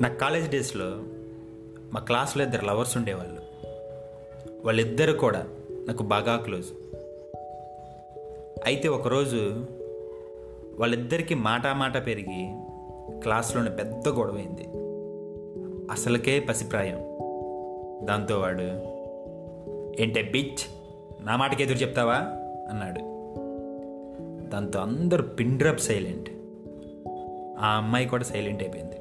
నా కాలేజ్ డేస్లో మా క్లాస్లో ఇద్దరు లవర్స్ ఉండేవాళ్ళు. వాళ్ళిద్దరు కూడా నాకు బాగా క్లోజ్. అయితే ఒకరోజు వాళ్ళిద్దరికీ మాట మాట పెరిగి క్లాస్లోనే పెద్ద గొడవైంది. అసలుకే పసిప్రాయం. దాంతో వాడు ఏంటే బిచ్ నా మాటకి ఎదురు చెప్తావా? అన్నాడు. దాంతో అందరూ పిండ్రప్ సైలెంట్. ఆ అమ్మాయి కూడా సైలెంట్ అయిపోయింది.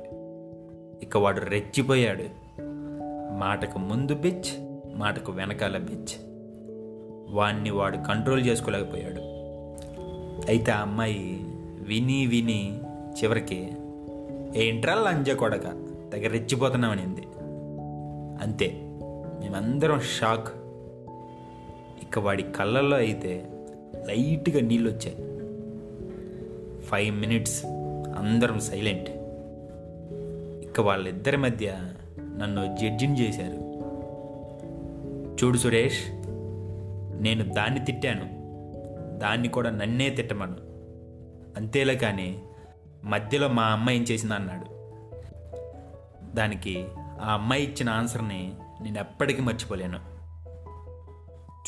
ఇక వాడు రెచ్చిపోయాడు. మాటకు ముందు బిచ్ మాటకు వెనకాల బిచ్ వాణ్ణి వాడు కంట్రోల్ చేసుకోలేకపోయాడు. అయితే ఆ అమ్మాయి విని విని చివరికి ఏంట్రా లంజ కొడక? తెగ రెచ్చిపోతున్నామనింది అంతే. మేమందరం షాక్ ఇక వాడి కళ్ళల్లో అయితే లైట్గా నీళ్ళు వచ్చాయి ఫైవ్ మినిట్స్ అందరం సైలెంట్ ఇక వాళ్ళిద్దరి మధ్య నన్ను జడ్జిని చేశారు. చూడు సురేష్ నేను దాన్ని తిట్టాను. దాన్ని కూడా నన్నే తిట్టమను. అంతేలే కానీ మధ్యలో మా అమ్మాయి ఏం చేసింది అన్నాడు. దానికి ఆ అమ్మాయి ఇచ్చిన ఆన్సర్ని నేను ఎప్పటికీ మర్చిపోలేను.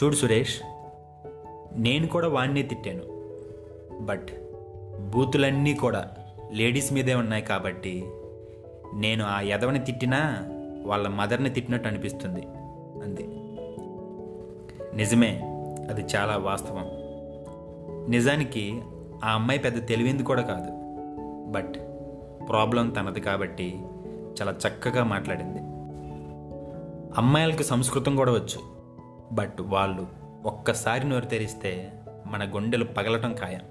చూడు సురేష్ నేను కూడా వాడినే తిట్టాను. బట్ బూతులన్నీ కూడా లేడీస్ మీదే ఉన్నాయి కాబట్టి నేను ఆ ఎదవని తిట్టినా వాళ్ళ మదర్ని తిట్టినట్టు అనిపిస్తుంది. అంతే. నిజమే అది చాలా వాస్తవం. నిజానికి ఆ అమ్మాయి పెద్ద తెలివింది కూడా కాదు. బట్ ప్రాబ్లం తనది కాబట్టి చాలా చక్కగా మాట్లాడింది. అమ్మాయిలకి సంస్కృతం కూడా వచ్చు. బట్ వాళ్ళు ఒక్కసారి నోరు తెరిస్తే మన గుండెలు పగలటం ఖాయం.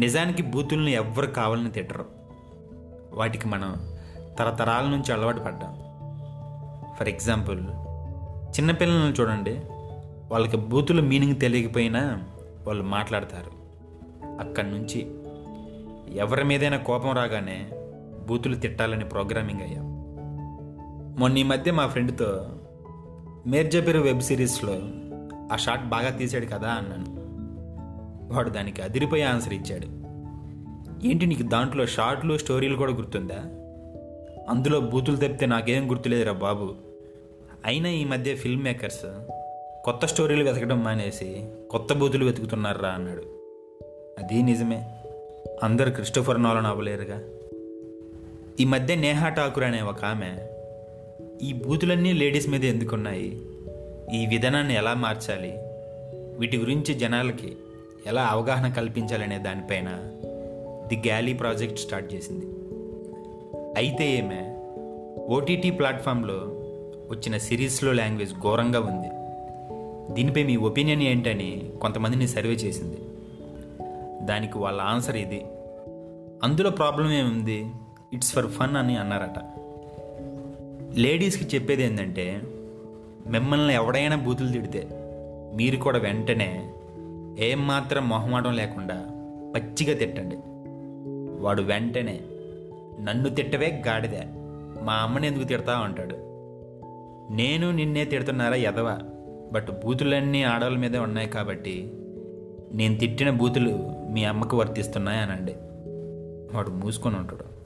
నిజానికి బూతుల్ని ఎవ్వరు కావాలని తిట్టరు. వాటికి మనం తరతరాల నుంచి అలవాటు పడ్డాం. ఫర్ ఎగ్జాంపుల్ చిన్నపిల్లలను చూడండి. వాళ్ళకి బూతుల మీనింగ్ తెలియకపోయినా వాళ్ళు మాట్లాడతారు. అక్కడి నుంచి ఎవరి మీదైనా కోపం రాగానే బూతులు తిట్టాలని ప్రోగ్రామింగ్ అయ్యాం. మొన్న ఈ మధ్య మా ఫ్రెండ్తో మేర్జపేరు వెబ్ సిరీస్లో ఆ షాట్ బాగా తీశాడు కదా అన్నాను. వాడు దానికి అదిరిపోయి ఆన్సర్ ఇచ్చాడు. ఏంటి నీకు దాంట్లో షార్ట్లు స్టోరీలు కూడా గుర్తుందా? అందులో బూతులు తప్పితే నాకేం గుర్తులేదురా బాబు. అయినా ఈ మధ్య ఫిల్మ్ మేకర్స్ కొత్త స్టోరీలు వెతకడం మానేసి కొత్త బూతులు వెతుకుతున్నారా అన్నాడు. అది నిజమే. అందరు క్రిస్టోఫర్ నోలన్ అవ్వలేరుగా. ఈ మధ్య నేహా ఠాకూర్ అనే ఒక ఆమె ఈ బూతులన్నీ లేడీస్ మీద ఎందుకున్నాయి? ఈ విధానాన్ని ఎలా మార్చాలి? వీటి గురించి జనాలకి ఎలా అవగాహన కల్పించాలనే దానిపైన ది గ్యాలీ ప్రాజెక్ట్ స్టార్ట్ చేసింది. అయితే ఏమే ఓటీటీ ప్లాట్ఫామ్లో వచ్చిన సిరీస్లో లాంగ్వేజ్ ఘోరంగా ఉంది. దీనిపై మీ ఒపీనియన్ ఏంటని కొంతమందిని సర్వే చేసింది. దానికి వాళ్ళ ఆన్సర్ ఇది. అందులో ప్రాబ్లం ఏముంది? ఇట్స్ ఫర్ ఫన్ అని అన్నారట. లేడీస్కి చెప్పేది ఏంటంటే మిమ్మల్ని ఎవడైనా బూతులు తిడితే మీరు కూడా వెంటనే ఏం మాత్రం మొహమాటం లేకుండా పచ్చిగా తిట్టండి. వాడు వెంటనే నన్ను తిట్టవే గాడిదే. మా అమ్మని ఎందుకు తిడతా అంటాడు. నేను నిన్నే తిడుతున్నారా ఎదవా బట్ బూతులన్నీ ఆడవాళ్ళ మీదే ఉన్నాయి కాబట్టి నేను తిట్టిన బూతులు మీ అమ్మకు వర్తిస్తున్నాయి అనండి వాడు మూసుకొని ఉంటాడు.